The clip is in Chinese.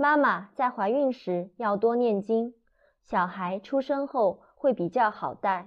妈妈在怀孕时要多念经小孩出生后会比较好带。